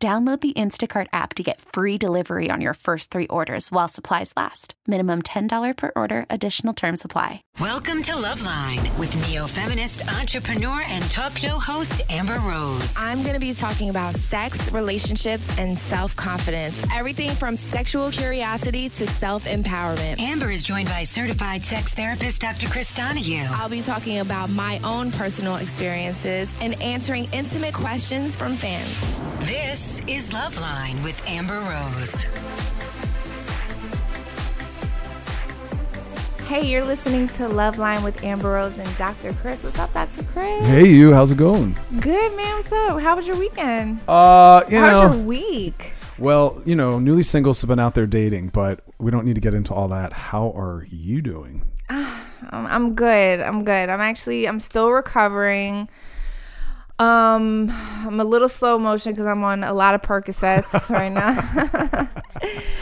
Download the Instacart app to get free delivery on your first three orders while supplies last. Minimum $10 per order, additional term supply. Welcome to Loveline with neo feminist, entrepreneur, and talk show host Amber Rose. I'm going to be talking about sex, relationships, and self confidence. Everything from sexual curiosity to self empowerment. Amber is joined by certified sex therapist Dr. Chris Donahue. I'll be talking about my own personal experiences and answering intimate questions from fans. This is Loveline with Amber Rose. Hey, you're listening to Loveline with Amber Rose and Dr. Chris. What's up, Dr. Chris? Hey, you. How's it going? Good, man. What's up? How was your weekend? Uh, you How know, was your week? well, you know, newly singles have been out there dating, but we don't need to get into all that. How are you doing? I'm good. I'm good. I'm actually, I'm still recovering. Um, I'm a little slow motion because I'm on a lot of Percocets right now.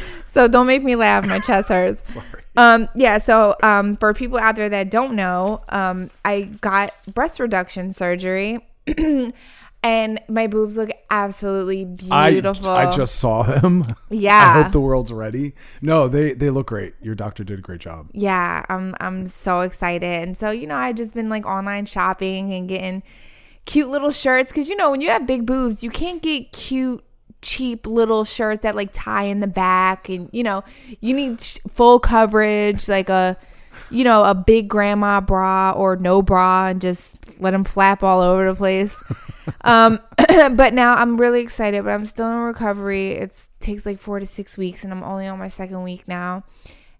so don't make me laugh. My chest hurts. Sorry. Um, yeah. So, um, for people out there that don't know, um, I got breast reduction surgery, and my boobs look absolutely I, beautiful. I just saw them. Yeah. I hope the world's ready. No, they they look great. Your doctor did a great job. yeah, I'm I'm so excited. And so, you know, I just been like online shopping and getting cute little shirts cuz you know, when you have big boobs, you can't get cute cheap little shirts that like tie in the back and you know, you need sh- full coverage like a you know, a big grandma bra or no bra and just let them flap all over the place. um but now I'm really excited, but I'm still in recovery. It takes like 4 to 6 weeks and I'm only on my second week now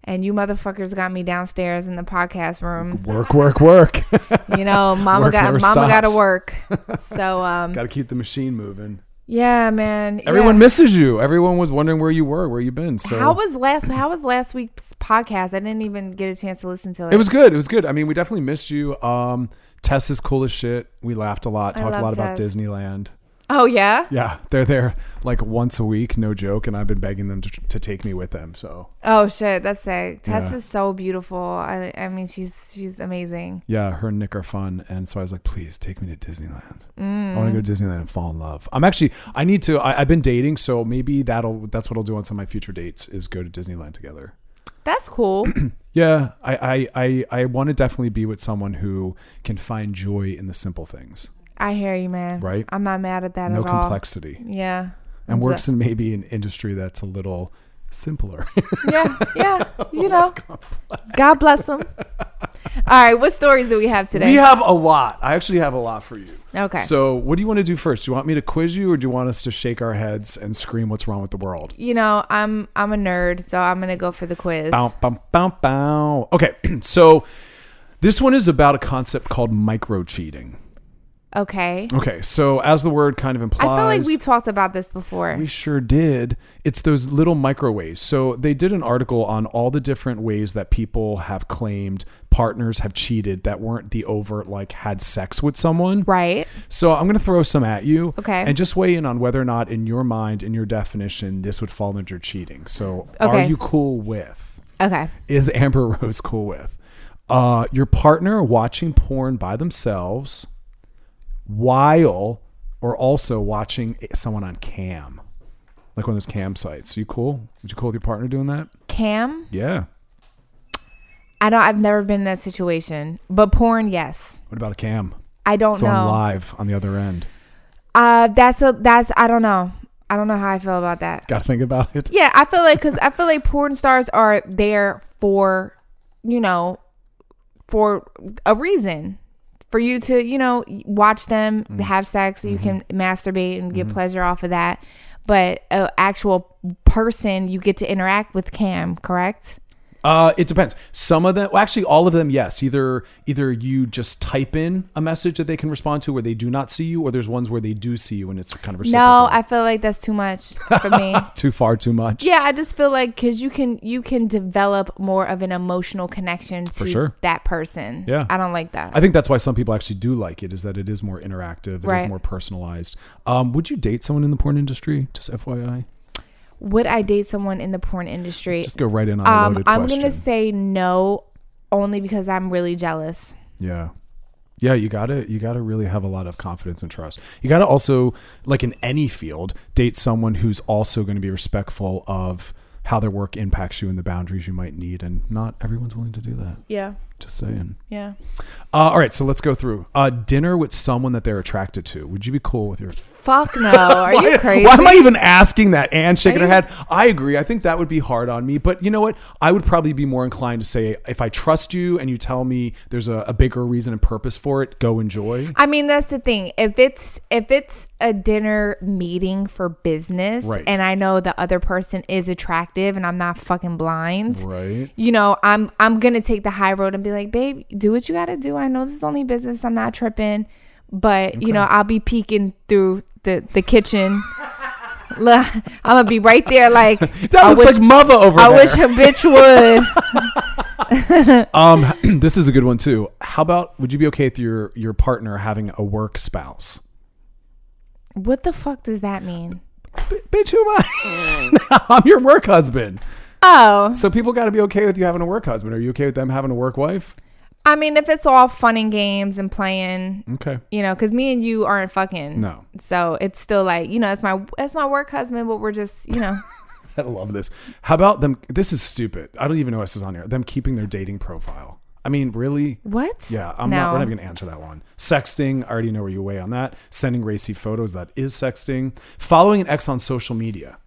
and you motherfuckers got me downstairs in the podcast room. Work, work, work. You know, mama Work got mama got to work. So um Got to keep the machine moving. yeah, man. Everyone yeah. misses you. Everyone was wondering where you were, where you been. So How was last how was last week's podcast? I didn't even get a chance to listen to it. it was good. It was good. I mean, we definitely missed you. Um, Tess is cool as shit. We laughed a lot, I talked a lot about Disneyland. Oh yeah? Yeah, they're there like once a week, no joke, and I've been begging them to, to take me with them. So Oh shit, that's sick. Tess Yeah. is so beautiful. I I mean she's she's amazing. yeah, her and Nick are fun, and so I was like, please take me to Disneyland. I Mm. want to go to Disneyland and fall in love. I'm actually, I need to. I, I've been dating, so maybe that'll that's what I'll do on some of my future dates is go to Disneyland together. That's cool. Yeah, I I I, I want to definitely be with someone who can find joy in the simple things, I hear you, man. Right? I'm not mad at that no at all. No complexity, Yeah. and works in maybe an industry that's a little simpler. Yeah, yeah. You know. God bless them. All right, what stories do we have today? we have a lot. I actually have a lot for you. Okay. So, what do you want to do first? Do you want me to quiz you, or do you want us to shake our heads and scream what's wrong with the world? you know, I'm I'm a nerd, so I'm gonna go for the quiz. Bow, bow, bow, bow. Okay, so this one is about a concept called micro cheating. Okay. Okay, so as the word kind of implies, I feel like we talked about this before. We sure did. It's those little microwaves. So they did an article on all the different ways that people have claimed partners have cheated that weren't the overt, like had sex with someone. right. So I'm going to throw some at you. Okay. And just weigh in on whether or not, in your mind, in your definition, this would fall under cheating. So are you cool with? Okay. Is Amber Rose cool with? Uh, your partner watching porn by themselves while or also watching someone on cam. Like one of those cam sites. Are you cool? Would you cool with your partner doing that? Cam? Yeah. I don't I've never been in that situation. But porn, yes. What about a cam? I don't Someone know. live on the other end. Uh that's a that's I don't know. I don't know how I feel about that. Got to think about it. Yeah, I feel like cuz I feel like porn stars are there for you know for a reason. For you to, you know, watch them Mm. have sex so you can Mm-hmm. masturbate and get pleasure off of that. But a actual person you get to interact with cam, correct? Uh, it depends. Some of them, well, actually, all of them, yes. Either either you just type in a message that they can respond to, where they do not see you, or there's ones where they do see you, and it's kind of reciprocal. No, I feel like that's too much for me. too far, too much. Yeah, I just feel like because you can you can develop more of an emotional connection to sure. that person. Yeah. I don't like that. I think that's why some people actually do like it. Is that it is more interactive, it is Right. more personalized. Um, would you date someone in the porn industry? Just FYI, Would I date someone in the porn industry? just go right in on a um, loaded I'm question. gonna say no, only because I'm really jealous. Yeah. Yeah, you gotta you gotta really have a lot of confidence and trust. You gotta also, like in any field, date someone who's also going to be respectful of how their work impacts you and the boundaries you might need. And not everyone's willing to do that. Yeah, Just saying. yeah. Uh, all right, so let's go through. Uh, dinner with someone that they're attracted to. Would you be cool with your? Fuck no. Are you Why- crazy? Why am I even asking that? And shaking her head. I agree. I think that would be hard on me. But you know what? I would probably be more inclined to say, if I trust you and you tell me there's a, a bigger reason and purpose for it, go enjoy. I mean, that's the thing. If it's if it's a dinner meeting for business, Right. and I know the other person is attractive, and I'm not fucking blind, Right. you know, I'm I'm gonna take the high road and be like, babe, do what you gotta do. I know this is only business. I'm not tripping, but you know, I'll be peeking through the the kitchen. I'm gonna be right there, like That I looks wish, like mother over I there. wish a bitch would. um, this is a good one too. How about would you be okay with your your partner having a work spouse? what the fuck does that mean? B- bitch, who am I? I'm your work husband. Oh, So people got to be okay with you having a work husband. Are you okay with them having a work wife? I mean, if it's all fun and games and playing, Okay. you know, because me and you aren't fucking. No. So it's still like, you know, it's my it's my work husband, but we're just, you know, I love this. How about them? This is stupid. I don't even know this is on here. Them keeping their dating profile. I mean, really? what? Yeah, I'm not. We're not going to answer that one. Sexting. I already know where you weigh on that. Sending racy photos. That is sexting. Following an ex on social media.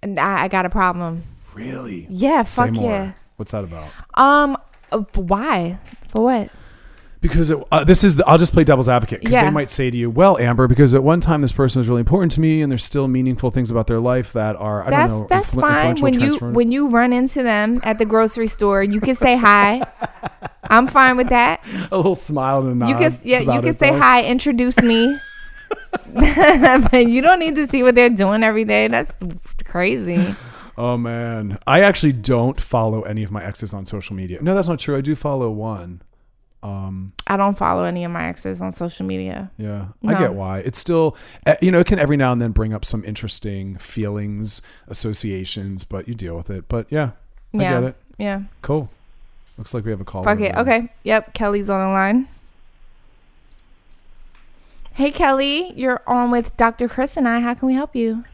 And I, I got a problem. Really? Yeah, Say fuck more. yeah. What's that about? Um, why? For what? Because it, uh, this is, the, I'll just play devil's advocate. Because Yeah. they might say to you, "Well, Amber, because at one time this person was really important to me, and there's still meaningful things about their life that are, I That's don't know, that's influ- fine. When you when you run into them at the grocery store, you can say hi. I'm fine with that. a little smile and a nod. You can yeah, you can it, say though. hi, introduce me. but you don't need to see what they're doing every day. That's crazy. Oh man, I actually don't follow any of my exes on social media. No, that's not true. I do follow one. Um, I don't follow any of my exes on social media. yeah, I get why. It's still, eh, you know, it can every now and then bring up some interesting feelings, associations, but you deal with it. But yeah, I yeah. get it. Yeah. Cool. Looks like we have a call. Okay. Okay. Yep. Kelly's on the line. Hey, Kelly. You're on with Dr. Chris and I. How can we help you?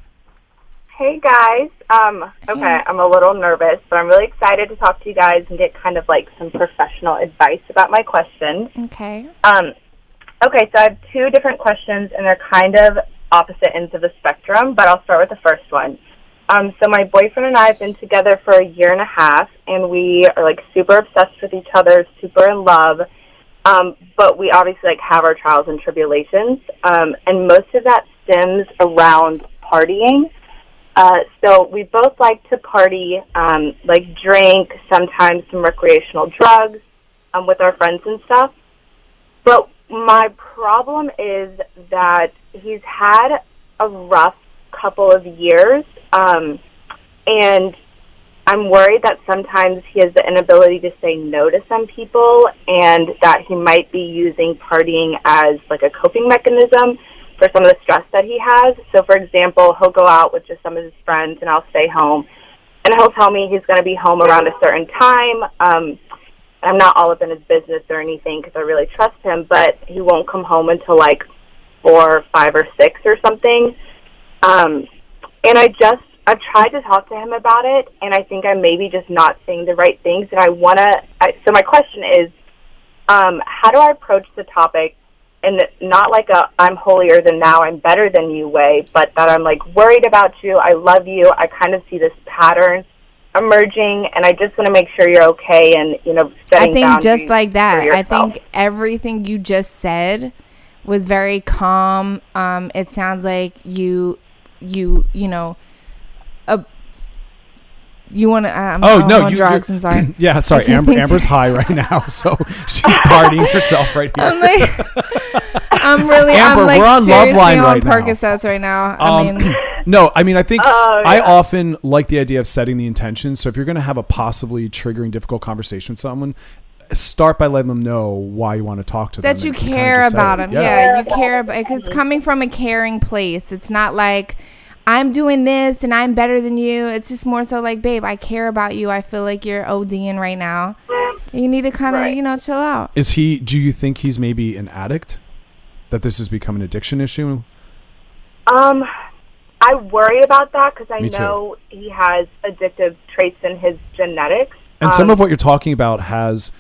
Hey guys. Um, okay, I'm a little nervous, but I'm really excited to talk to you guys and get kind of like some professional advice about my questions. Okay. Um, okay, so I have two different questions, and they're kind of opposite ends of the spectrum, but I'll start with the first one. Um, so my boyfriend and I have been together for a year and a half, and we are like super obsessed with each other, super in love. Um, but we obviously like have our trials and tribulations, um, and most of that stems around partying. Uh, so we both like to party, um, like drink, sometimes some recreational drugs um, with our friends and stuff. But my problem is that he's had a rough couple of years, um, and I'm worried that sometimes he has the inability to say no to some people, and that he might be using partying as like a coping mechanism for some of the stress that he has. So, for example, he'll go out with just some of his friends, and I'll stay home, and he'll tell me he's going to be home around a certain time. Um, I'm not all up in his business or anything because I really trust him, but he won't come home until like four, five, or six or something. Um, and I just I've tried to talk to him about it, and I think I'm maybe just not saying the right things. And I want to. So my question is, um, how do I approach the topic? And not like a I'm holier than thou, I'm better than you way, but that I'm like worried about you. I love you. I kind of see this pattern emerging, and I just want to make sure you're okay. And you know, I think just like that. I think everything you just said was very calm. Um, it sounds like you, you, you know, uh, You want to? I'm Oh I'm no, on you, drugs. I'm sorry. yeah, sorry. Amber, Amber's high right now, so she's partying herself right here. I'm like, I'm really, Amber, I'm like we're on seriously Loveline on right now. Percocets right now. I Um, mean, no, I mean, I think Oh, I often like the idea of setting the intention. So if you're going to have a possibly triggering, difficult conversation with someone, start by letting them know why you want to talk to them. that you and kinda care about it. them. Yeah. you care about because it's coming from a caring place. It's not like I'm doing this and I'm better than you. It's just more so like, babe, I care about you. I feel like you're ODing right now. You need to kind of, Right. you know, chill out. Is he? Do you think he's maybe an addict? That this has become an addiction issue? Um, I worry about that because I Me too. know he has addictive traits in his genetics. And some Um, of what you're talking about has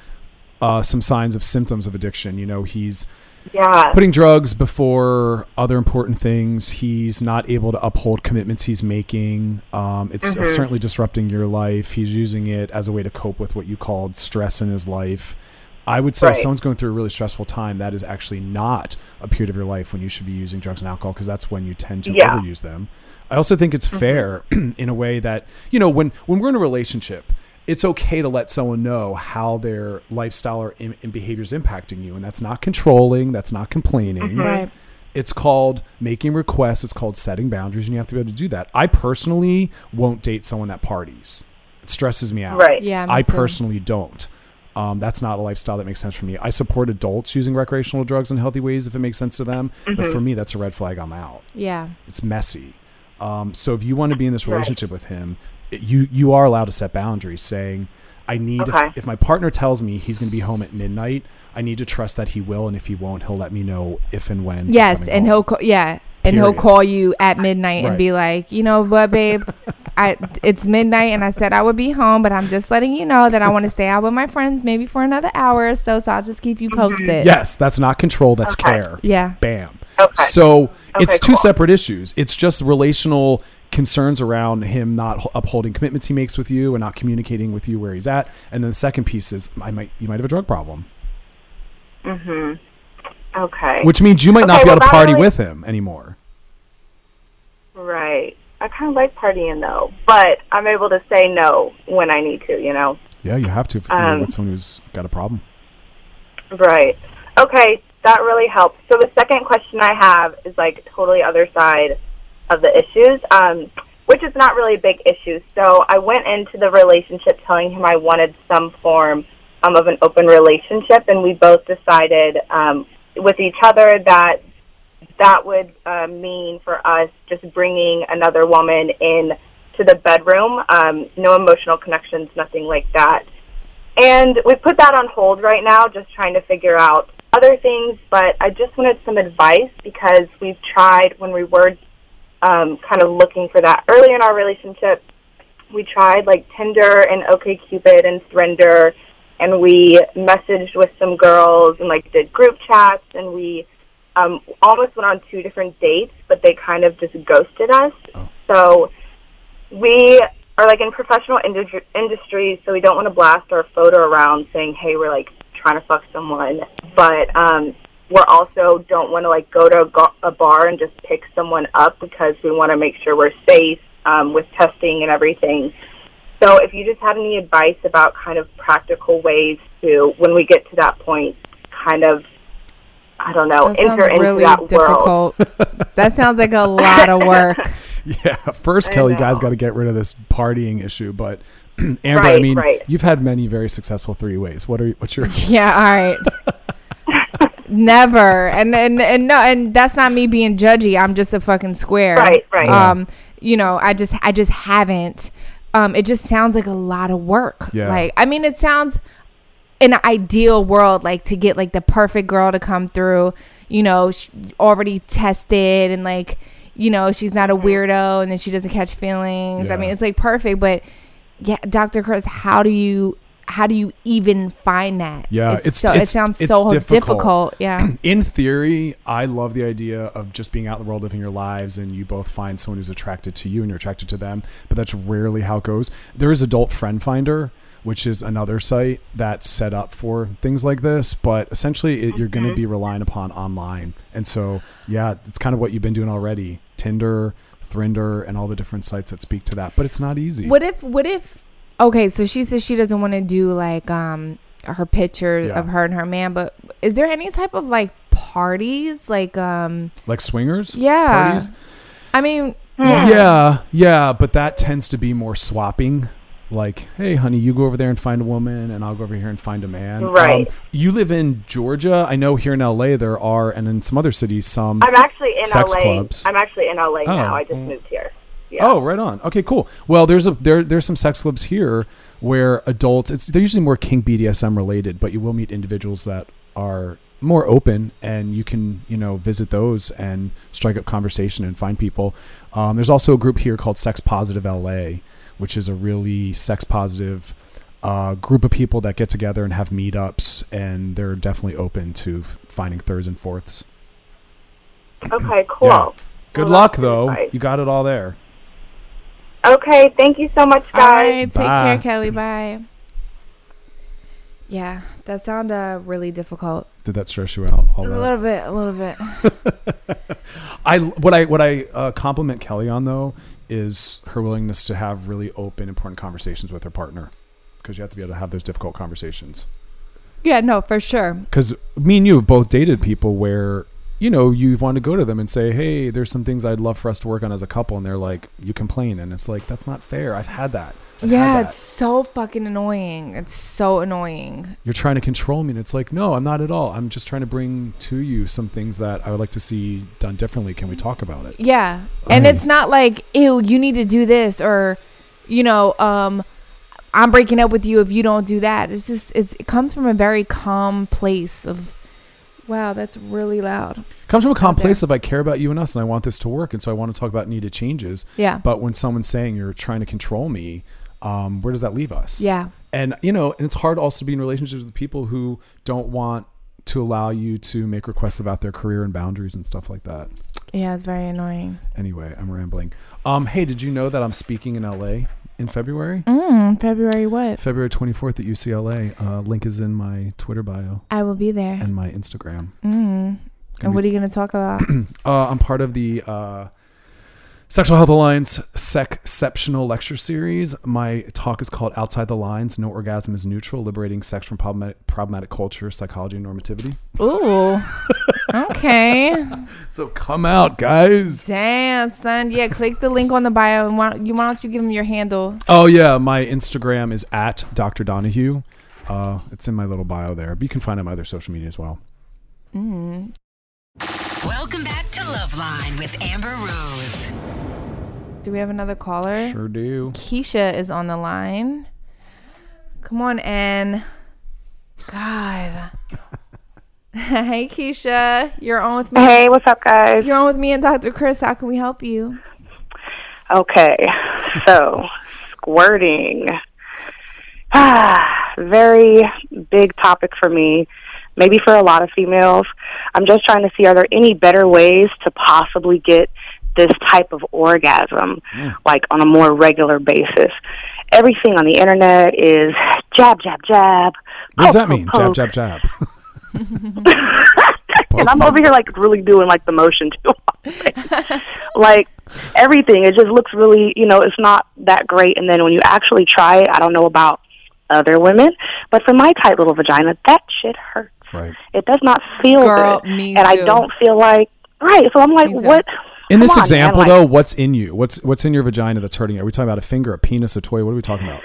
uh, some signs of symptoms of addiction. You know, he's yeah, putting drugs before other important things. He's not able to uphold commitments he's making. Um, it's Mm-hmm. certainly disrupting your life. He's using it as a way to cope with what you called stress in his life. I would say if someone's going through a really stressful time, that is actually not a period of your life when you should be using drugs and alcohol because that's when you tend to Yeah. overuse them. I also think it's fair in a way that you know when when we're in a relationship, it's okay to let someone know how their lifestyle or in, and behavior is impacting you, and that's not controlling, that's not complaining. Right. It's called making requests. It's called setting boundaries, and you have to be able to do that. I personally won't date someone that parties. It stresses me out. right. Yeah. I too. personally don't. Um, that's not a lifestyle that makes sense for me. I support adults using recreational drugs in healthy ways if it makes sense to them. But for me, that's a red flag. I'm out. Yeah. It's messy. Um, so if you want to be in this Right. relationship with him, it- you you are allowed to set boundaries, saying, "I need Okay. if, if my partner tells me he's going to be home at midnight, I need to trust that he will, and if he won't, he'll let me know if and when." Yes, and home." he'll call, yeah, and he'll call you at midnight Right. and be like, you know what, babe, I it's midnight and I said I would be home, but I'm just letting you know that I want to stay out with my friends maybe for another hour or so. So I'll just keep you mm-hmm. posted. Yes, that's not control. That's Okay. care. Yeah. Bam. Okay. So it's two cool. separate issues. It's just relational concerns around him not upholding commitments he makes with you and not communicating with you where he's at. And then the second piece is I might you might have a drug problem, Mhm. Okay. which means you might not Okay, be able to party really- with him anymore. right. I kind of like partying though, but I'm able to say no when I need to. You know. Yeah, you have to if you're Um, with someone who's got a problem. Right. Okay, that really helps. So the second question I have is like totally other side of the issues, um, which is not really a big issue. So I went into the relationship telling him I wanted some form um, of an open relationship, and we both decided um, with each other that that would uh, mean for us just bringing another woman in to the bedroom. Um, no emotional connections, nothing like that. And we put that on hold right now, just trying to figure out other things. But I just wanted some advice because we've tried when we were um, kind of looking for that early in our relationship. We tried like Tinder and OkCupid and Thrinder, and we messaged with some girls and like did group chats, and we um, almost went on two different dates, but they kind of just ghosted us. So we are like in professional industry, industry, so we don't want to blast our photo around saying, "Hey, we're like trying to fuck someone," but um, we're also don't want to like go to a, go- a bar and just pick someone up because we want to make sure we're safe um, with testing and everything. So, if you just had any advice about kind of practical ways to, when we get to that point, kind of, I don't know, That enter into really that world. difficult. that sounds like a lot of work. Yeah, first, I Kelly, you guys got to get rid of this partying issue. But Amber, I mean, right. you've had many very successful three ways. What are what's your Yeah, all right. Never. And, and and no, and that's not me being judgy. I'm just a fucking square. Right, right. Um, you know, I just I just haven't. Um, it just sounds like a lot of work. Yeah. Like, I mean, it sounds in an ideal world, like to get like the perfect girl to come through, you know, sh- already tested and like, you know, she's not a weirdo and then she doesn't catch feelings. I mean, it's like perfect, but yeah, Dr. Chris, how do you how do you even find that? Yeah, it's, it's- so, it's- it sounds it's so difficult. difficult. Yeah, in theory, I love the idea of just being out in the world, living your lives, and you both find someone who's attracted to you and you're attracted to them. But that's rarely how it goes. There is Adult Friend Finder, which is another site that's set up for things like this. But essentially, it, you're going to be relying upon online. And so, yeah, it's kind of what you've been doing already Tinder, Thrinder and all the different sites that speak to that. But it's not easy. What if? What if? Okay, so she says she doesn't want to do like um her pictures Yeah. of her and her man, but is there any type of like parties like um like swingers? yeah? Parties? I mean, Yeah, yeah, but that tends to be more swapping. Like, hey, honey, you go over there and find a woman, and I'll go over here and find a man. Um, Right. you live in Georgia. I know here in LA there are, and in some other cities, some. I'm actually in Sex LA. clubs. I'm actually in LA now. Oh, I just moved here. Yeah. Oh, right on. Okay, cool. Well, there's a there there's some sex clubs here where adults. It's they're usually more kink BDSM related, but you will meet individuals that are more open, and you can you know visit those and strike up conversation and find people. Um, there's also a group here called Sex Positive LA, which is a really sex positive uh, group of people that get together and have meetups, and they're definitely open to finding thirds and fourths. Okay, cool. Yeah. Good Well, luck though. You got it all there. Okay, thank you so much, guys. right, take Bye. care, Kelly. Bye. Yeah, that sounded uh, really difficult. Did that stress you out? All A that? little bit, a little bit. I what I what I uh, compliment Kelly on though is her willingness to have really open, important conversations with her partner, because you have to be able to have those difficult conversations. Yeah, no, for sure. Because me and you have both dated people where you know you want to go to them and say, "Hey, there's some things I'd love for us to work on as a couple," and they're like, "You complain," and it's like that's not fair. I've had that. I've had Yeah, that. it's so fucking annoying. It's so annoying. you're trying to control me and it's like no i'm not at all i'm just trying to bring to you some things that i would like to see done differently can we talk about it Yeah. And it's not like, ew, you need to do this or, you know, um, I'm breaking up with you if you don't do that. It's just, it's, it comes from a very calm place of, wow, that's really loud. comes from a calm place of i care about you and us and i want this to work and so i want to talk about needed changes Yeah. but when someone's saying you're trying to control me um, where does that leave us Yeah. and you know and it's hard also to be in relationships with people who don't want to allow you to make requests about their career and boundaries and stuff like that Yeah, it's very annoying. anyway i'm rambling um, hey did you know that i'm speaking in la in february Mm, February what? February 24th at UCLA. Uh, link is in my Twitter bio I will be there. and my Instagram. Mm. And what are you going to talk about? Uh, I'm part of the uh, Sexual Health Alliance Sexceptional Lecture Series. My talk is called Outside the Lines No Orgasm is Neutral Liberating Sex from Problematic, problematic Culture, Psychology, and Normativity. Ooh. Okay. So come out, guys. Damn, son. Yeah, click the link on the bio and why, you, why don't you give them your handle? Oh, yeah. My Instagram is at Dr. Donahue. Uh, it's in my little bio there, but you can find it on my other social media as well. Mm. Welcome back to Loveline with Amber Rose. Do we have another caller? Sure do. Keisha is on the line. Come on, Ann. God. hey, Keisha. You're on with me. Hey, what's up, guys? You're on with me and Dr. Chris. How can we help you? Okay, so squirting. Ah, very big topic for me. Maybe for a lot of females. I'm just trying to see are there any better ways to possibly get this type of orgasm, like on a more regular basis. Everything on the internet is jab, jab, jab. What does poke, that mean? poke, Jab, poke. jab, jab. and I'm over here like really doing like the motion too. like everything, it just looks really, you know, it's not that great. And then when you actually try it, I don't know about other women, but for my tight little vagina, that shit hurts. Right. It does not feel Girl, good, me and I don't feel like right. So I'm like, Me too. what? In Come this on, man, example, like- though, what's in you? What's what's in your vagina that's hurting? you? Are we talking about a finger, a penis, a toy? What are we talking about?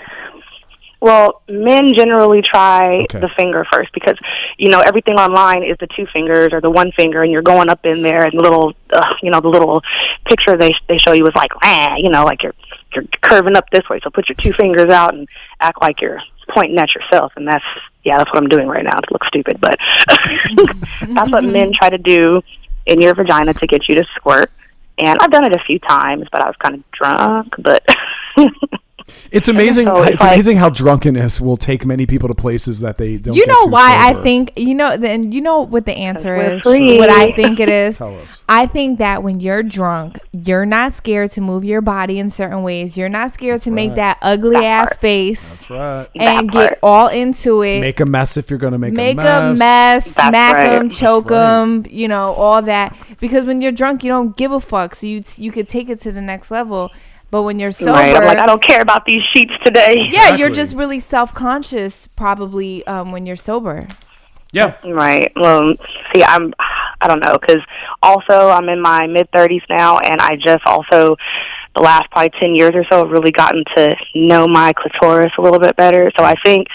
Well, men generally try Okay. the finger first because you know everything online is the two fingers or the one finger, and you're going up in there, and the little, uh, you know, the little picture they they show you is like, ah, you know, like you're you're curving up this way. So put your two fingers out and act like you're pointing at yourself, and that's yeah, that's what I'm doing right now. It looks stupid, but that's what men try to do in your vagina to get you to squirt. And I've done it a few times, but I was kind of drunk. But It's amazing. So it's it's like- amazing how drunkenness will take many people to places that they don't. you get know to why I think you know then you know what the answer is free. what I think it is Tell us. I think that when you're drunk you're not scared to move your body in certain ways you're not scared to make that ugly ass face That's right. and That get part. all into it Make a mess if you're going to make, make a mess. a mess, smack right. them, That's choke right. them, you know, all that. Because when you're drunk, you don't give a fuck, so you you could take it to the next level. But when you're sober, Right. I'm like, I don't care about these sheets today. yeah, you're just really self conscious, probably um, when you're sober. Yeah. Right. Well, see, I'm, I don't know, because also I'm in my mid 30s now, and I just also, the last probably 10 years or so, have really gotten to know my clitoris a little bit better. So I think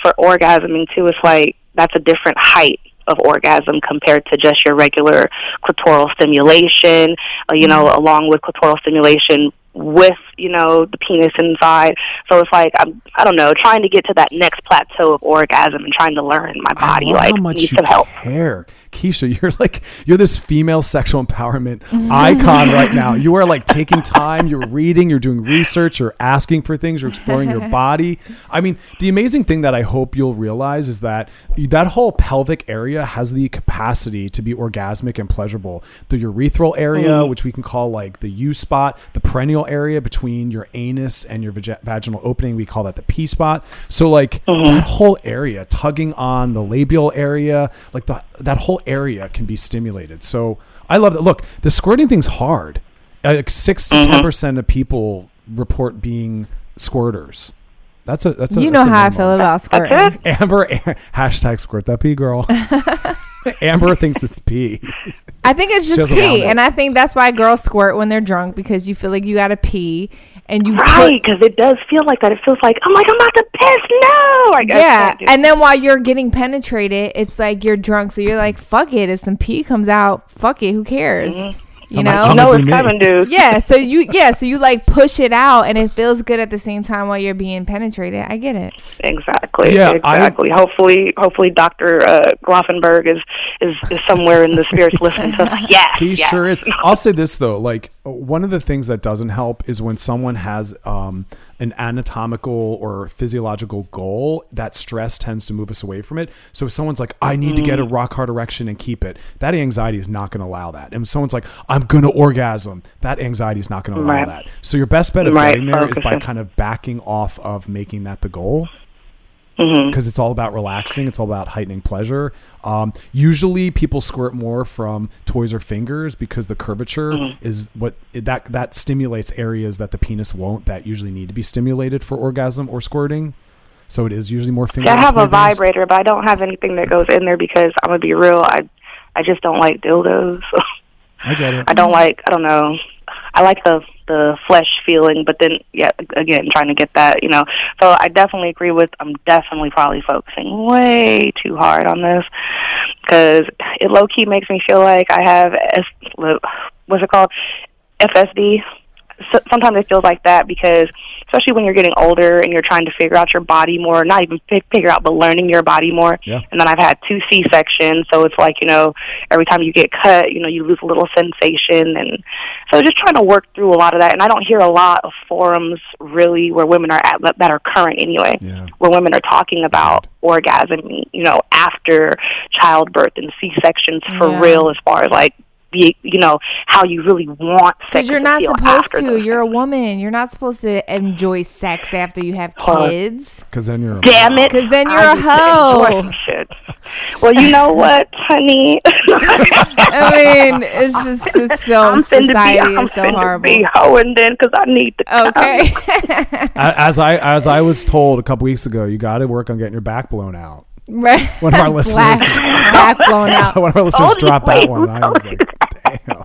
for orgasming too, it's like that's a different height of orgasm compared to just your regular clitoral stimulation, uh, you know, along with clitoral stimulation with, you know, the penis inside. So it's like, I'm, I don't know, trying to get to that next plateau of orgasm and trying to learn my body, love like, how much needs you some help. care, Keisha. You're like you're this female sexual empowerment icon right now. You are like taking time. You're reading. You're doing research. You're asking for things. You're exploring your body. I mean, the amazing thing that I hope you'll realize is that that whole pelvic area has the capacity to be orgasmic and pleasurable. The urethral area, Mm. which we can call like the U spot, the perineal area between your anus and your vag- vaginal opening, we call that the P spot. So like Mm-hmm. that whole area, tugging on the labial area, like the that whole area can be stimulated. So I love that. Look, the squirting thing's hard. Uh, Like six to Mm-hmm. 10 percent of people report being squirters. That's a that's a you know a how I feel about squirting. Amber hashtag squirt that pee girl. Amber thinks it's pee. I think it's just pee, and I think that's why girls squirt when they're drunk because you feel like you gotta pee, and you Right, because it does feel like that. It feels like oh I'm like I'm about to piss. No, like, I yeah, can't do- and then while you're getting penetrated, it's like you're drunk, so you're like, "Fuck it." If some pee comes out, fuck it. Who cares? Mm-hmm. You I'm know? like, you know it's me. coming, dude. yeah. So you yeah. So you like push it out, and it feels good at the same time while you're being penetrated. I get it. Exactly. Yeah, I- exactly. hopefully, hopefully, Doctor uh, Grafenberg is, is is somewhere in the spirits listening to. us. Yeah, He yeah. sure is. I'll say this though, like one of the things that doesn't help is when someone has um, an anatomical or physiological goal, that stress tends to move us away from it. So if someone's like, I need to get a Mm. rock hard erection and keep it, that anxiety is not going to allow that. And if someone's like, I'm going to orgasm, that anxiety is not going to allow Right. that. So your best bet of Right, getting there is by kind of backing off of making that the goal Mm-hmm. because it's all about relaxing. It's all about heightening pleasure. Um, usually, people squirt more from toys or fingers because the curvature Mm-hmm. is what that that stimulates areas that the penis won't. That usually need to be stimulated for orgasm or squirting. So it is usually more finger. See, I have a vibrator, but I don't have anything that goes in there because I'm gonna be real. I I just don't like dildos. I get it. I don't like. I don't know. I like the the flesh feeling, but then yeah, again, trying to get that, you know. So I definitely agree with. I'm definitely probably focusing way too hard on this because it low key makes me feel like I have S, what's it called, FSD. So, sometimes it feels like that because especially when you're getting older and you're trying to figure out your body more not even fi- figure out but learning your body more Yeah. and then i've had two c sections so it's like you know every time you get cut you know you lose a little sensation and so just trying to work through a lot of that and i don't hear a lot of forums really where women are at that are current anyway Yeah. where women are talking about orgasm you know after childbirth and c sections for Yeah. real as far as like be, you know how you really want sex Because you're to not feel supposed to. those You're a woman. You're not supposed to enjoy sex after you have kids. Because then you're. a Damn mom. it! 'Cause then you're I a used to enjoy hoe. some Shit. Well, you know what, honey? I mean, it's just it's so I'm finna society be, I'm is so finna horrible. be hoeing then because I need to. come. Okay. A- As I as I was told a couple weeks ago, you got to work on getting your back blown out. right. One of our listeners- Black, back blown out. One of our listeners Told you, dropped that wait, one. who I was told like, damn.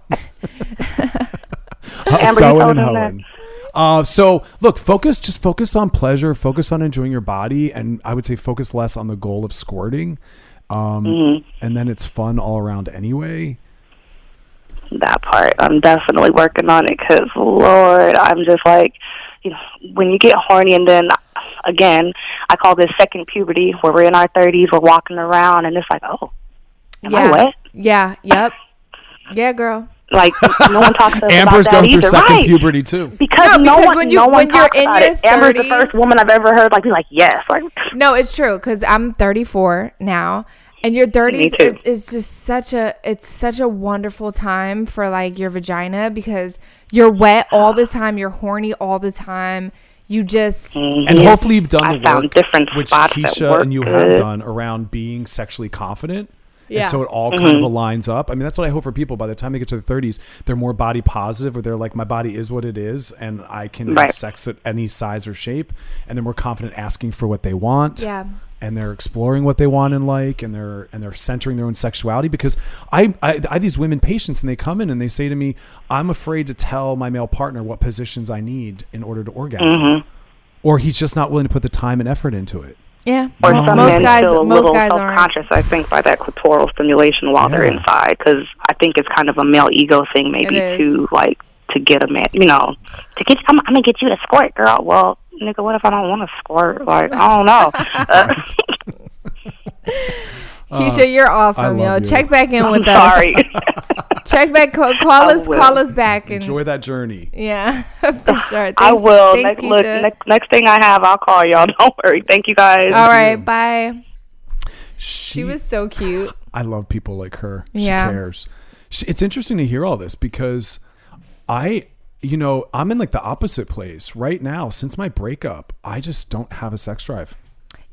Amber, you going told and hoeing. Uh, so look, focus. Just focus on pleasure. Focus on enjoying your body, and I would say focus less on the goal of squirting. Um, Mm-hmm. And then it's fun all around anyway. that part. I'm definitely working on it because, Lord, I'm just like, you know, when you get horny and then again, I call this second puberty where we're in our 30s, we're walking around and it's like, oh, am I wet? Yeah. Yep. Yeah, girl. Like no one talks to us Amber's about that going through either, second right? puberty too. Because No, no, because one, when you- no one when you're talks in about your it. Amber's the first woman I've ever heard like be like, yes, like No, it's true because I'm 34 now, and your 30s Me it- is just such a it's such a wonderful time for like your vagina because you're wet all the time, you're horny all the time. You just mm-hmm. And Yes. hopefully you've done I the found work, different which spots that Keisha work and you have done around being sexually confident. Yeah. And so it all kind of mm-hmm. aligns up. I mean, that's what I hope for people. By the time they get to their 30s, they're more body positive, or they're like, my body is what it is, and I can have sex at any size or shape. And they're more confident asking for what they want. Yeah. And they're exploring what they want and like, and they're and they're centering their own sexuality. Because I, I I have these women patients, and they come in and they say to me, "I'm afraid to tell my male partner what positions I need in order to orgasm." Mm-hmm. or he's just not willing to put the time and effort into it. Yeah. or Well, some most men guys feel a most little guys aren't. self-conscious. I think by that clitoral stimulation while they're Yeah. inside, because I think it's kind of a male ego thing, maybe to like to get a man, you know, to get. I'm, I'm gonna get you to squirt, girl. Well, nigga, what if I don't want to squirt? Like, I don't know. Uh, Keisha, you're awesome, yo. you. Check back in I'm with sorry. us. Check back. Call, call us. will. Call us back. And Enjoy that journey. yeah, for sure. Thanks, I will. Thanks, next, look, next, next thing I have, I'll call y'all. Don't worry. Thank you guys. All right. you. Bye. She, She was so cute. I love people like her. She Yeah. cares. She, it's interesting to hear all this because I, you know, I'm in like the opposite place right now. Since my breakup, I just don't have a sex drive.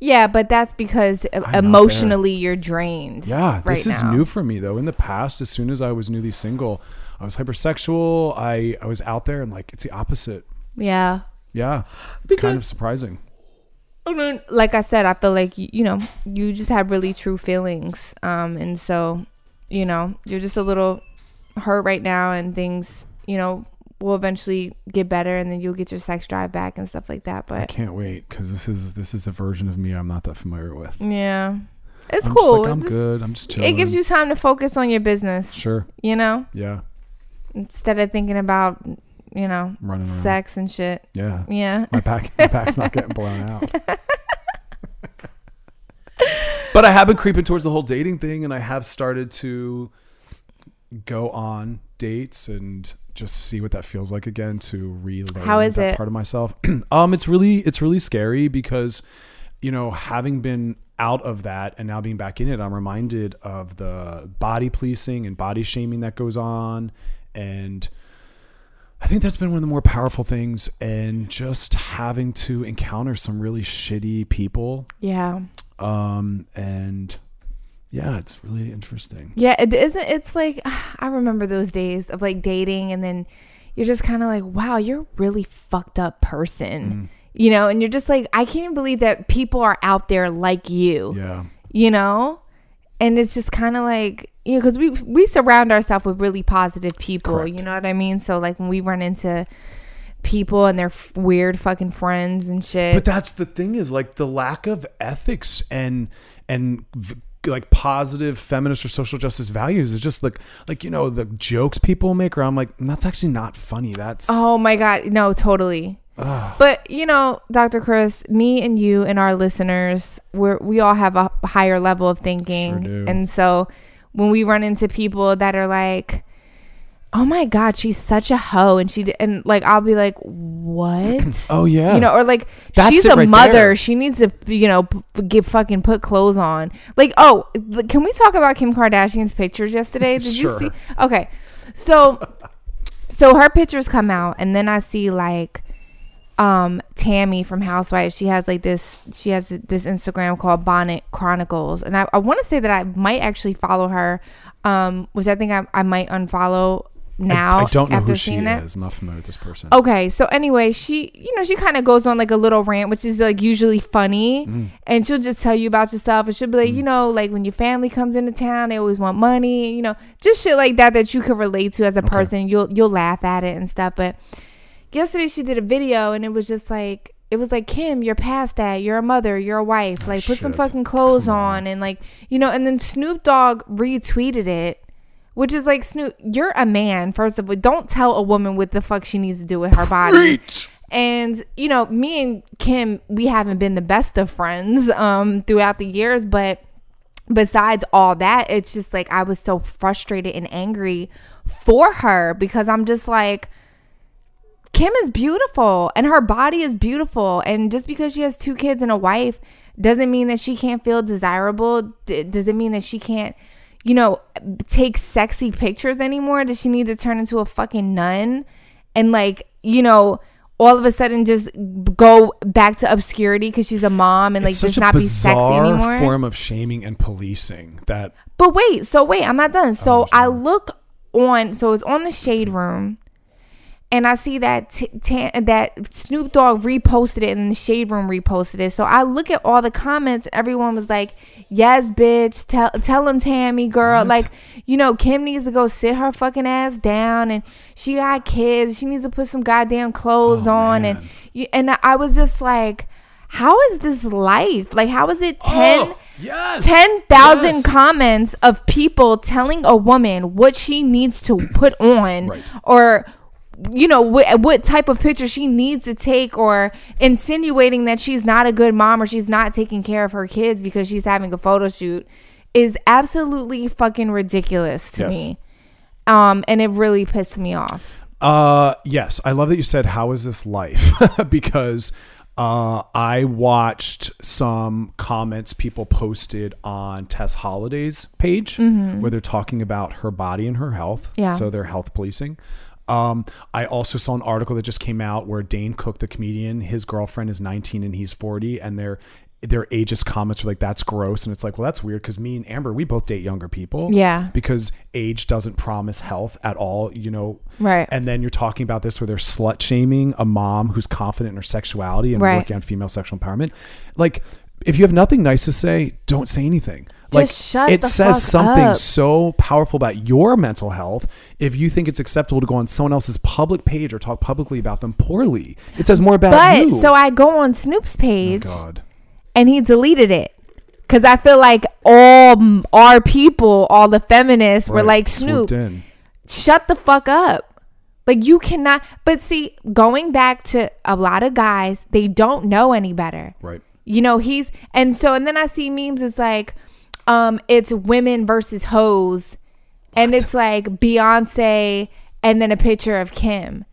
Yeah, but that's because uh, emotionally you're drained. Yeah, right this is now. new for me though. In the past, as soon as I was newly single, I was hypersexual. I I was out there and like it's the opposite. Yeah. Yeah, it's kind of surprising. I mean, like I said, I feel like you, you know you just have really true feelings, um, and so you know you're just a little hurt right now, and things you know will eventually get better, and then you'll get your sex drive back and stuff like that. But I can't wait because this is this is a version of me I'm not that familiar with. yeah, it's I'm cool. Just like, I'm It's just- good. I'm just chilling. It gives you time to focus on your business. sure. You know, Yeah. instead of thinking about you know Running around. sex and shit. Yeah. Yeah. My back, my back's not getting blown out. but I have been creeping towards the whole dating thing, and I have started to go on dates and just see what that feels like again to relearn How is that it? part of myself. um, it's really, it's really scary because, you know, having been out of that and now being back in it, I'm reminded of the body policing and body shaming that goes on, and I think that's been one of the more powerful things, and just having to encounter some really shitty people. Yeah. Um, and yeah, it's really interesting. Yeah, it isn't. It's like I remember those days of like dating, and then you're just kind of like, wow, you're a really fucked up person, mm. you know. And you're just like, I can't even believe that people are out there like you, Yeah. you know. And it's just kind of like you know, because we we surround ourselves with really positive people, Correct. you know what I mean. So like when we run into people and their f- weird fucking friends and shit. But that's the thing is like the lack of ethics and and v- like positive feminist or social justice values is just like like you know the jokes people make around like that's actually not funny. That's Oh my god, no, totally. But you know, Dr. Chris, me and you and our listeners, we're we all have a higher level of thinking, Sure and so when we run into people that are like, "Oh my god, she's such a hoe," and she and like I'll be like, "What?" oh yeah, You know, or like That's she's a right mother. there. She needs to, you know, p- get fucking put clothes on. Like, oh, can we talk about Kim Kardashian's pictures yesterday? Did you see? Okay, so so her pictures come out, and then I see like um Tami from Housewives. She has like this. She has this Instagram called Bonnet Chronicles, and I, I want to say that I might actually follow her, um, which I think I, I might unfollow now. I, I don't know after who she seeing that. is. I'm not familiar with this person. Okay, so anyway, she, you know, she kind of goes on like a little rant, which is like usually funny, Mm. and she'll just tell you about yourself, and she'll be like, you know, like when your family comes into town, they always want money, you know, just shit like that that you can relate to as a person. You'll you'll laugh at it and stuff. But yesterday she did a video, and it was just like. It was like Kim, you're past that. You're a mother. You're a wife. Like, put some fucking clothes Come on, and like, you know. And then Snoop Dogg retweeted it, which is like Snoop, you're a man. First of all, don't tell a woman what the fuck she needs to do with her body. And you know, me and Kim, we haven't been the best of friends um throughout the years, but besides all that, it's just like I was so frustrated and angry for her because I'm just like Kim is beautiful and her body is beautiful and just because she has two kids and a wife doesn't mean that she can't feel desirable D- does it mean that she can't you know take sexy pictures anymore does she need to turn into a fucking nun and like you know all of a sudden just go back to obscurity because she's a mom and like it's just not be sexy anymore. form of shaming and policing that but wait, so wait, I'm not done. So Oh, I look on, so it's on the shade room, and I see that t- ta- that Snoop Dogg reposted it, and the shade room reposted it. So I look at all the comments, everyone was like, "Yes, bitch, tell tell him Tami, girl, like you know Kim needs to go sit her fucking ass down, and she got kids, she needs to put some goddamn clothes Oh, on, and and I was just like." How is this life? Like, how is it 10, Oh, yes 10,000 yes. comments of people telling a woman what she needs to put on Right. or you know what, what type of picture she needs to take or insinuating that she's not a good mom or she's not taking care of her kids because she's having a photo shoot is absolutely fucking ridiculous to Yes. me um and it really pissed me off Uh, yes, I love that you said, "How is this life?" because uh, I watched some comments people posted on Tess Holliday's page where they're talking about her body and her health. Mm-hmm. Yeah. so they're health policing. Um, I also saw an article that just came out where Dane Cook, the comedian, his girlfriend is 19 and he's 40, and their their ageist comments are like, "That's gross," and it's like, "Well, that's weird because me and Amber, we both date younger people." Yeah. because age doesn't promise health at all. You know, Right. and then you're talking about this where they're slut shaming a mom who's confident in her sexuality and Right. working on female sexual empowerment. Like, if you have nothing nice to say, don't say anything. Like, Just shut it says something up. so powerful about your mental health if you think it's acceptable to go on someone else's public page or talk publicly about them poorly. It says more about but you. so i go on snoop's oh page God. and he deleted it because I feel like all our people, all the feminists, were like Snoop, in. shut the fuck up. Like you cannot. But see, going back to a lot of guys, they don't know any better. Right. You know, he's and so and then I see memes. It's like, um, it's women versus hoes, and it's like Beyonce, and then a picture of Kim,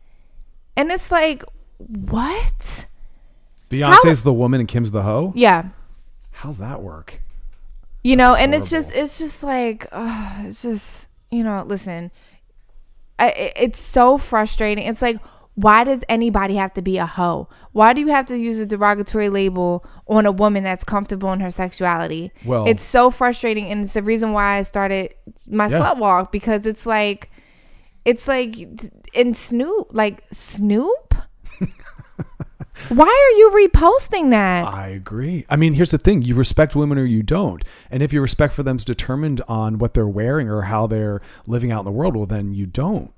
and it's like, what? Beyonce's the woman and Kim's the hoe. Yeah. How's that work? you know and it's just it's just like ugh, it's just you know listen I, it's so frustrating it's like why does anybody have to be a hoe why do you have to use a derogatory label on a woman that's comfortable in her sexuality Well- it's so frustrating and it's the reason why i started my Yeah. slut walk because it's like it's like in snoop like snoop why are you reposting that I agree. I mean, here's the thing: you respect women or you don't, and if your respect for them's determined on what they're wearing or how they're living out in the world, well, then you don't.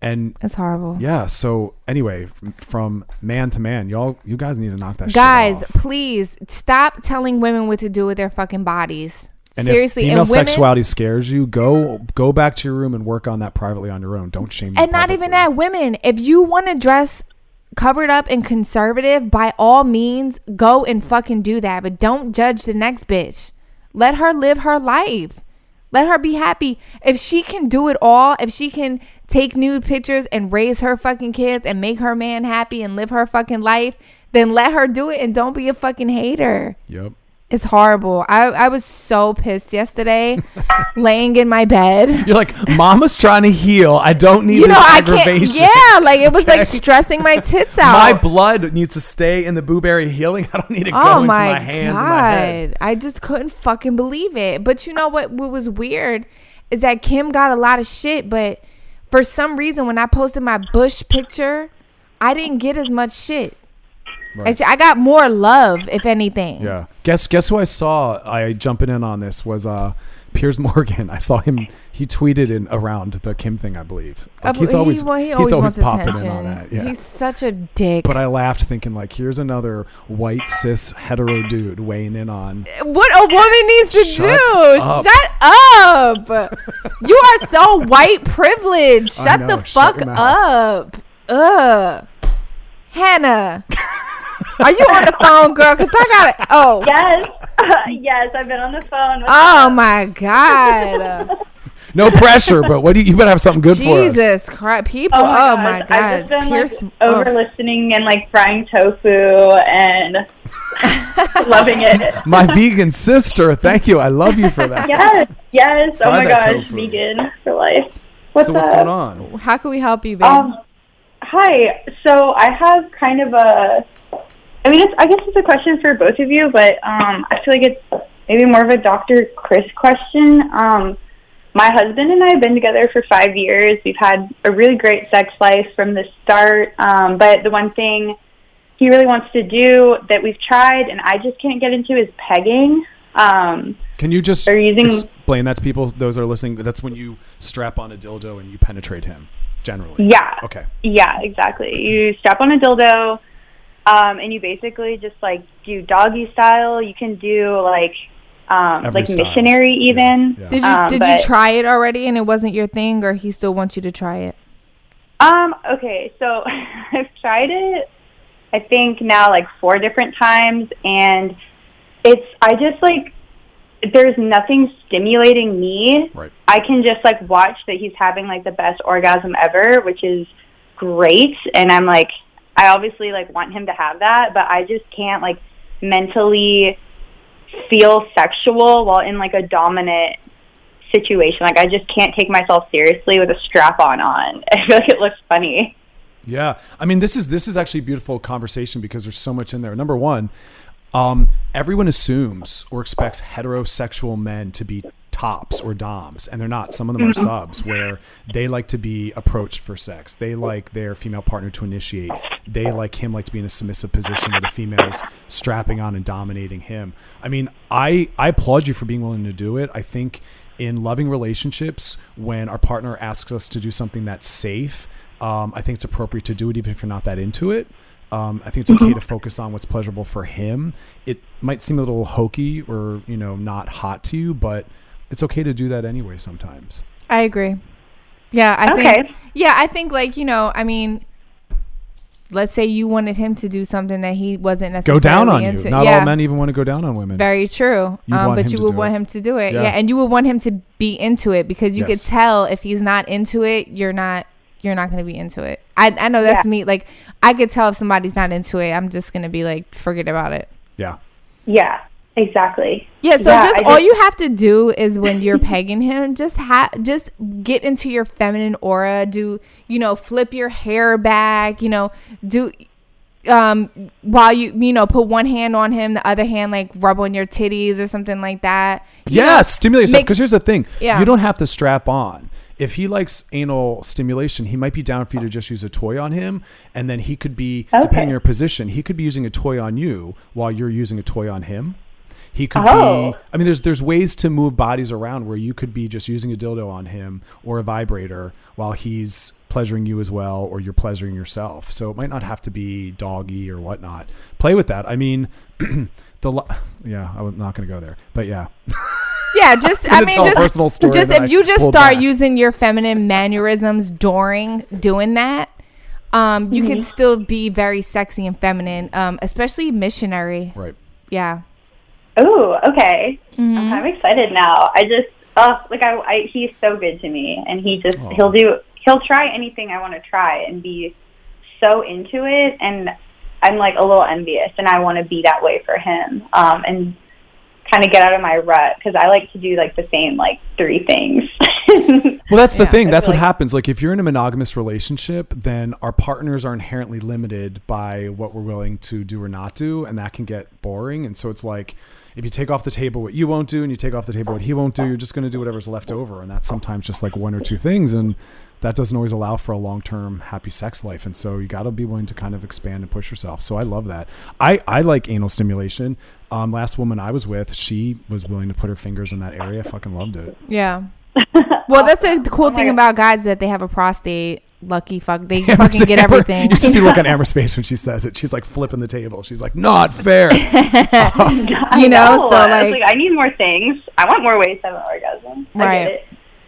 And it's horrible. Yeah, so anyway, from, from man to man, y'all, you guys need to knock that guys please stop telling women what to do with their fucking bodies. And seriously if female and women sexuality scares you, go go back to your room and work on that privately on your own. Don't shame. and not even that women if you want to dress covered up and conservative by all means go and fucking do that. But don't judge the next bitch. Let her live her life. Let her be happy. If she can do it all if she can take nude pictures and raise her fucking kids and make her man happy and live her fucking life then let her do it and don't be a fucking hater Yep. It's horrible. I, I was so pissed yesterday, laying in my bed. You're like, Mama's trying to heal. I don't need You know, this I can't. aggravation. Yeah, like it was Okay. like stressing my tits out. My blood needs to stay in the blueberry healing. I don't need to go oh into my, my hands god! my head. I just couldn't fucking believe it. But you know what? What was weird is that Kim got a lot of shit, but for some reason, when I posted my bush picture, I didn't get as much shit. Right. Actually, I got more love, if anything. Yeah. Guess guess who I saw I jumping in on this was uh Piers Morgan. I saw him he tweeted in around the Kim thing, I believe. Like, he's he- always well, he he's always always wants popping attention. in on that. Yeah. He's such a dick. but I laughed thinking like here's another white cis hetero dude weighing in on what a woman needs to Shut do. up. Shut up. you are so white privileged. Shut know, the fuck mouth. up. Ugh. Hannah. Are you on the phone, girl? Cause I got it. Oh. Yes. yes, I've been on the phone. With Oh my god. No pressure, but what do you, you better have something good for us. Jesus Christ, people! Oh Oh my, my, god, I've just been Pierce. like oh. over listening and like frying tofu and loving it. My vegan sister, thank you. I love you for that. Yes, yes. Fry oh my that gosh, tofu. vegan for life. What's so what's up? going on? How can we help you, babe? Um, hi. So I have kind of a. I mean, it's, I guess it's a question for both of you, but um, I feel like it's maybe more of a Dr. Chris question. Um, my husband and I have been together for five years. We've had a really great sex life from the start, um, but the one thing he really wants to do that we've tried and I just can't get into is pegging. Um, Can you just using- explain that to people, those are listening? That's when you strap on a dildo and you penetrate him, generally. Yeah. Okay. Yeah, exactly. You strap on a dildo, um, and you basically just like do doggy style. You can do like um, Every like style. missionary even. Yeah. did you um, did but- you try it already and it wasn't your thing, or he still wants you to try it? Um. Okay. So I've tried it. I think now like four different times, and it's I just like there's nothing stimulating me. Right. I can just like watch that he's having like the best orgasm ever, which is great. And I'm like, I obviously like want him to have that, but I just can't like mentally feel sexual while in like a dominant situation. Like I just can't take myself seriously with a strap on on. I feel like it looks funny. Yeah, I mean this is this is actually a beautiful conversation because there's so much in there. Number one, um, everyone assumes or expects heterosexual men to be tops or doms, and they're not. Some of them are subs where they like to be approached for sex. They like their female partner to initiate. They like him like to be in a submissive position where the female's strapping on and dominating him. I mean, I I applaud you for being willing to do it. I think in loving relationships, when our partner asks us to do something that's safe, um, I think it's appropriate to do it even if you're not that into it. Um, I think it's okay to focus on what's pleasurable for him. It might seem a little hokey or you know not hot to you, but it's okay to do that anyway sometimes. I agree. Yeah, I Okay. think. Yeah, I think like you know, I mean, let's say you wanted him to do something that he wasn't necessarily Go down on into. you. Not yeah, all men even want to go down on women. Very true. Um, but you would want it. him to do it. Yeah. Yeah. and you would want him to be into it because you Yes. could tell if he's not into it, you're not. You're not going to be into it. I I know that's Yeah. me. Like I could tell if somebody's not into it. I'm just going to be like, forget about it. yeah. Yeah, exactly. Yeah, so Yeah, just, I all just- you have to do is when you're pegging him, just ha- just get into your feminine aura. Do you know flip your hair back? You know, do um while you you know put one hand on him, the other hand like rub on your titties or something like that. You Yeah, know, stimulate yourself. Because here's the thing: Yeah. you don't have to strap on. If he likes anal stimulation, he might be down for you to just use a toy on him, and then he could be, depending on your position, he could be using a toy on you while you're using a toy on him. He could Oh. be. I mean, there's there's ways to move bodies around where you could be just using a dildo on him or a vibrator while he's pleasuring you as well, or you're pleasuring yourself. So it might not have to be doggy or whatnot. Play with that. I mean, the lo- yeah, I'm not going to go there, but yeah. Yeah, just I mean, just personal story just if I you just start back. using your feminine mannerisms during doing that, um, you Mm-hmm. can still be very sexy and feminine, um, especially missionary. Right. Yeah. Oh, okay. Mm-hmm. I'm kind of excited now. I just, oh, like I, I, he's so good to me, and he just, Aw. he'll do, he'll try anything I want to try and be so into it, and I'm like a little envious, and I want to be that way for him, um, and kind of get out of my rut because I like to do like the same like three things. Well, that's the Yeah. thing. That's what like- happens. Like if you're in a monogamous relationship, then our partners are inherently limited by what we're willing to do or not do, and that can get boring. And so it's like if you take off the table what you won't do and you take off the table what he won't do, you're just going to do whatever's left over, and that's sometimes just like one or two things, and that doesn't always allow for a long-term happy sex life. And so you got to be willing to kind of expand and push yourself. So I love that. I I like anal stimulation. Um, last woman I was with, she was willing to put her fingers in that area. I fucking loved it. Yeah. Well, that's the the cool Oh thing God. about guys that they have a prostate. Lucky fuck, they fucking get Amber- everything. You just see the look on Amber's face when she says it. She's like flipping the table. She's like, not fair. I You know, so, I like- I need more things. I want more ways to have an orgasm. I Right. get it.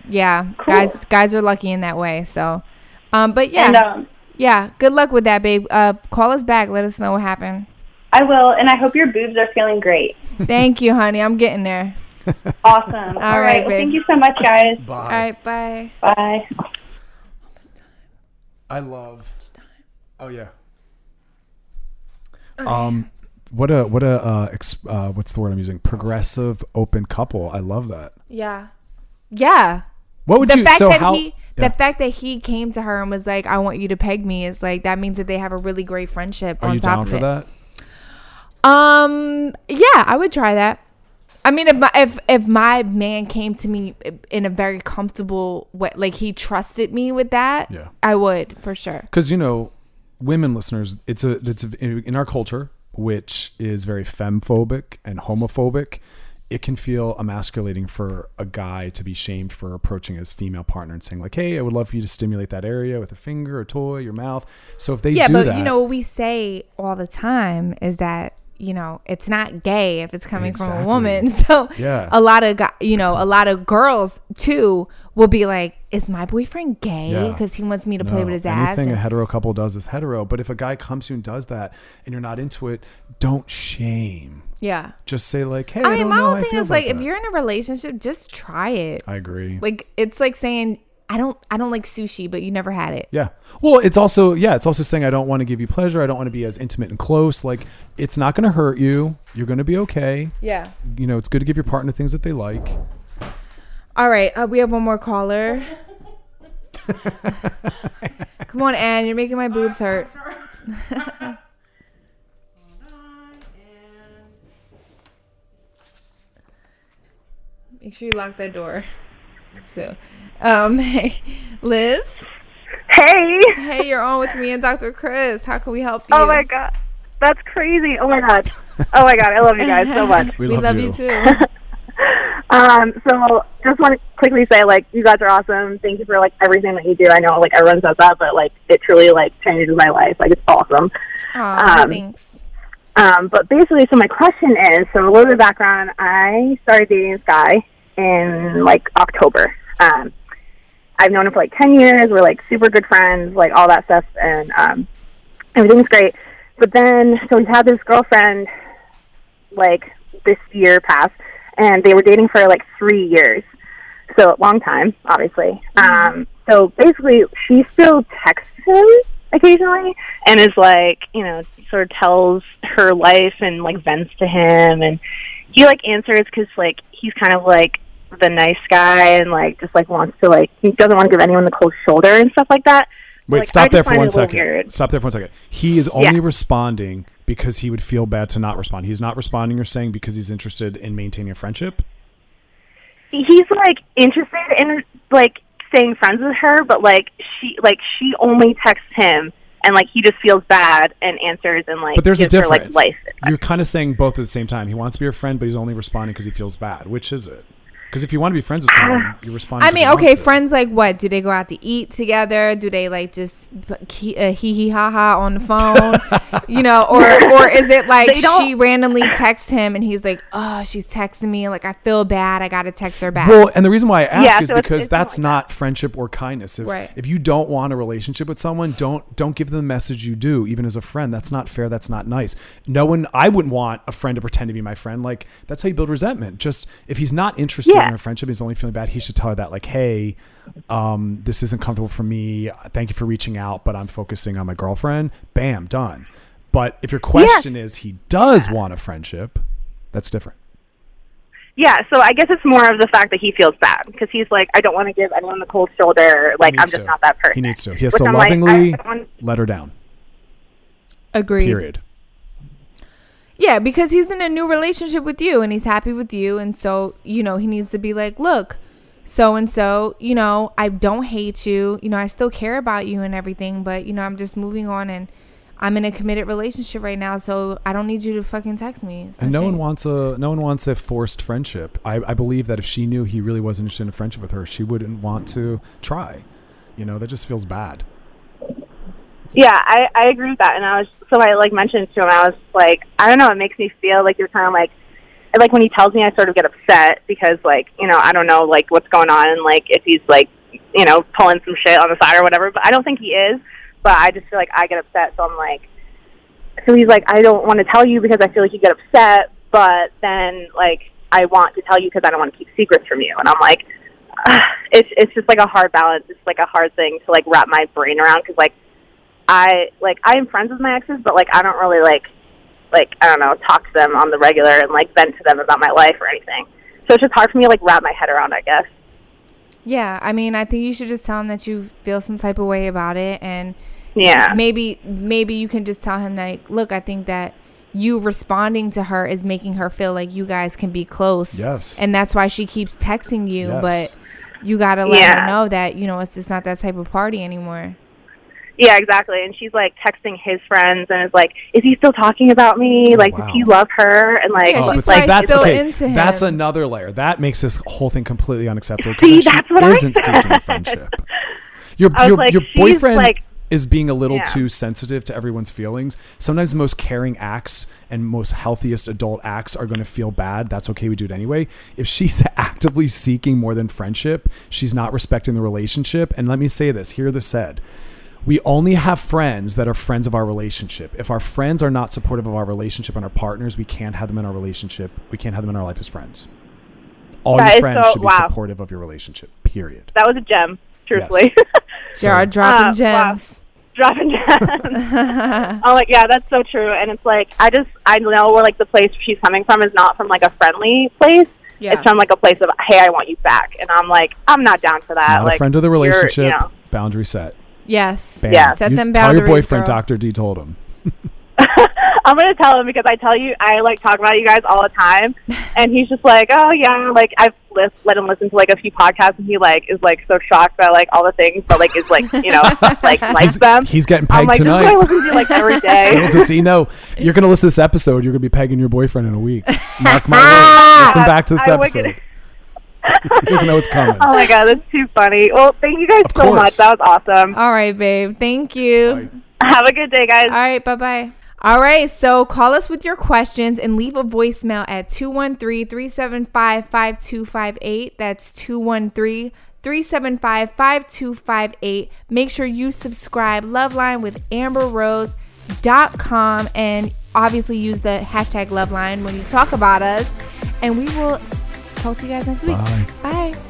yeah, Cool. guys, guys are lucky in that way. So, um, but yeah, And um, yeah. Good luck with that, babe. Uh, call us back. Let us know what happened. I will, and I hope your boobs are feeling great. Thank you, honey. I'm getting there. Awesome. All right, right. Well, babe. thank you so much, guys. Bye. All right, bye. Bye. I love. Oh yeah. Um, what a what a uh, ex, uh, what's the word I'm using? Progressive open couple. I love that. Yeah. Yeah. What would the you? fact so that how? he yeah. the fact that he came to her and was like, "I want you to peg me," is like that means that they have a really great friendship. Are on you top down of for it. that? Um, yeah, I would try that. I mean, if my if if my man came to me in a very comfortable way, like he trusted me with that, Yeah. I would for sure. because you know women listeners it's a it's a, in our culture which is very femphobic and homophobic it can feel emasculating for a guy to be shamed for approaching his female partner and saying like hey i would love for you to stimulate that area with a finger a toy your mouth so if they Yeah, do but that you know what we say all the time is that you know it's not gay if it's coming from a woman. So Yeah. a lot of you know, a lot of girls too will be like, "Is my boyfriend gay? Yeah. Because he wants me to play with his ass." anything a hetero couple does is hetero but if a guy comes to you and does that and you're not into it don't shame yeah. just say like hey i, mean, don't my whole thing is like, about if you're in a relationship, just try it. i agree Like, it's like saying, "I don't, I don't like sushi," but you never had it. Yeah. Well, it's also yeah, it's also saying I don't want to give you pleasure. I don't want to be as intimate and close. Like it's not going to hurt you. You're going to be okay. Yeah. You know, it's good to give your partner things that they like. All right, uh, we have one more caller. Come on, Anne, you're making my boobs hurt. Make sure you lock that door. So, um, hey, Liz. Hey. Hey, you're on with me and Dr. Chris. How can we help you? Oh my god. That's crazy. Oh my god. Oh my god. I love you guys so much. We, We, love, love, you. you. too. Um, so just want to quickly say, like, you guys are awesome. Thank you for like everything that you do. I know, like, everyone says that, but like, it truly like changes my life. Like, it's awesome. Aw, Um, thanks. Um, but basically, so my question is, so a little bit of background. I started dating this guy in like October. Um, I've known him for like ten years. We're like super good friends, like all that stuff, and um, everything's great. But then, so he's had this girlfriend, like this year passed, and they were dating for like three years. So long time, obviously. Um, so basically, she still texts him occasionally and is like, you know, sort of tells her life and like vents to him, and he like answers because like he's kind of like the nice guy and like just like wants to like he doesn't want to give anyone the cold shoulder and stuff like that. Wait, Like, stop there for one second. weird. Stop there for one second. He is only Yeah. responding because he would feel bad to not respond. He's not responding. You're saying because he's interested in maintaining a friendship. he's like interested in like staying friends with her, but like she like she only texts him and like he just feels bad and answers and like But there's a gives her, difference. like life. You're kind of saying both at the same time. He wants to be your friend, but he's only responding because he feels bad. Which is it? Because if you want to be friends with someone, you respond. I 'cause mean, okay, friends like what? Do they go out to eat together? Do they like just he uh, hee hee ha ha on the phone? you know, or or is it like she randomly texts him and he's like, oh, she's texting me, like I feel bad, I gotta text her back. Well, and the reason why I ask Yeah, is so because it's not that's like not friendship or kindness. If, Right. if you don't want a relationship with someone, don't don't give them the message you do, even as a friend. That's not fair. That's not nice. No one. I wouldn't want a friend to pretend to be my friend. Like that's how you build resentment. Just if he's not interested Yeah. In a friendship, he's only feeling bad. He should tell her that, like, hey, um, this isn't comfortable for me. Thank you for reaching out, but I'm focusing on my girlfriend. Bam, done. But if your question is he does want a friendship, that's different. Yeah, so I guess it's more of the fact that he feels bad because he's like, I don't want to give anyone the cold shoulder. Like I'm needs just to. not that person. He needs to. He has Which to I'm lovingly I let her down. Agreed. Period. Yeah, because he's in a new relationship with you and he's happy with you. And so, you know, he needs to be like, look, so and so, you know, I don't hate you. You know, I still care about you and everything, but, you know, I'm just moving on and I'm in a committed relationship right now. So I don't need you to fucking text me. And no one wants a no one wants a forced friendship. I, I believe that if she knew he really wasn't interested in a friendship with her, she wouldn't want to try. You know, that just feels bad. Yeah, I, I agree with that. And I was so I like mentioned to him, I was like, I don't know, it makes me feel like you're kind of like, like when he tells me, I sort of get upset because like you know I don't know like what's going on and like if he's like you know pulling some shit on the side or whatever. But I don't think he is. But I just feel like I get upset, so I'm like, so he's like, I don't want to tell you because I feel like you get upset. But then like I want to tell you because I don't want to keep secrets from you. And I'm like, it's it's just like a hard balance. It's like a hard thing to like wrap my brain around because like I like I am friends with my exes, but like I don't really like like I don't know talk to them on the regular and like vent to them about my life or anything. So it's just hard for me to like wrap my head around. I guess. Yeah, I mean, I think you should just tell him that you feel some type of way about it, and Yeah. maybe maybe you can just tell him like, look, I think that you responding to her is making her feel like you guys can be close. Yes. and that's why she keeps texting you, Yes. but you gotta let Yeah. her know that you know it's just not that type of party anymore. Yeah, exactly. And she's like texting his friends and is like, "Is he still talking about me? Oh, like, Oh, wow. does he love her?" And like, Yeah, Oh, she's but see, probably that's still okay. into him. That's another layer. That makes this whole thing completely unacceptable. 'cause See, then she that's what I isn't said. seeking friendship. Your your, like, your boyfriend like- is being a little Yeah. too sensitive to everyone's feelings. Sometimes the most caring acts and most healthiest adult acts are going to feel bad. That's okay. We do it anyway. If she's actively seeking more than friendship, she's not respecting the relationship. And let me say this: hear this said. We only have friends that are friends of our relationship. If our friends are not supportive of our relationship and our partners, we can't have them in our relationship. We can't have them in our life as friends. All That your friends so- should be wow. supportive of your relationship. Period. that was a gem, truthfully. So- There are dropping Uh, wow. gems. Dropping gems. I'm like, yeah, that's so true. And it's like, I just, I know where like the place she's coming from is not from like a friendly place. Yeah. It's from like a place of, hey, I want you back. And I'm like, I'm not down for that. not like, a friend of the you're, you relationship. know. Boundary set. Yes. Bam. Yeah. Set You them Tell your boyfriend girl. Dr. D told him. I'm gonna tell him because I tell you, I like talk about you guys all the time, and he's just like, oh yeah, like I've lis- let him listen to like a few podcasts, and he like is like so shocked by like all the things, but like is like you know like likes He's, them. he's getting I'm pegged like, tonight. this is what I listen to like every day. Little does he know, you're going to listen to this episode. You're going to be pegging your boyfriend in a week. Mark my words. Listen back to this I wish episode. It- he doesn't know it's coming. oh my god, that's too funny. Well, thank you guys Of so much. That was awesome. All right, babe. Thank you. Bye. Have a good day, guys. All right, bye bye. All right, so call us with your questions and leave a voicemail at 213 375 5258. That's 213 375 5258. Make sure you subscribe Loveline with amberrose.com and obviously use the hashtag Loveline when you talk about us. And we will talk to you guys next week. Bye. Bye.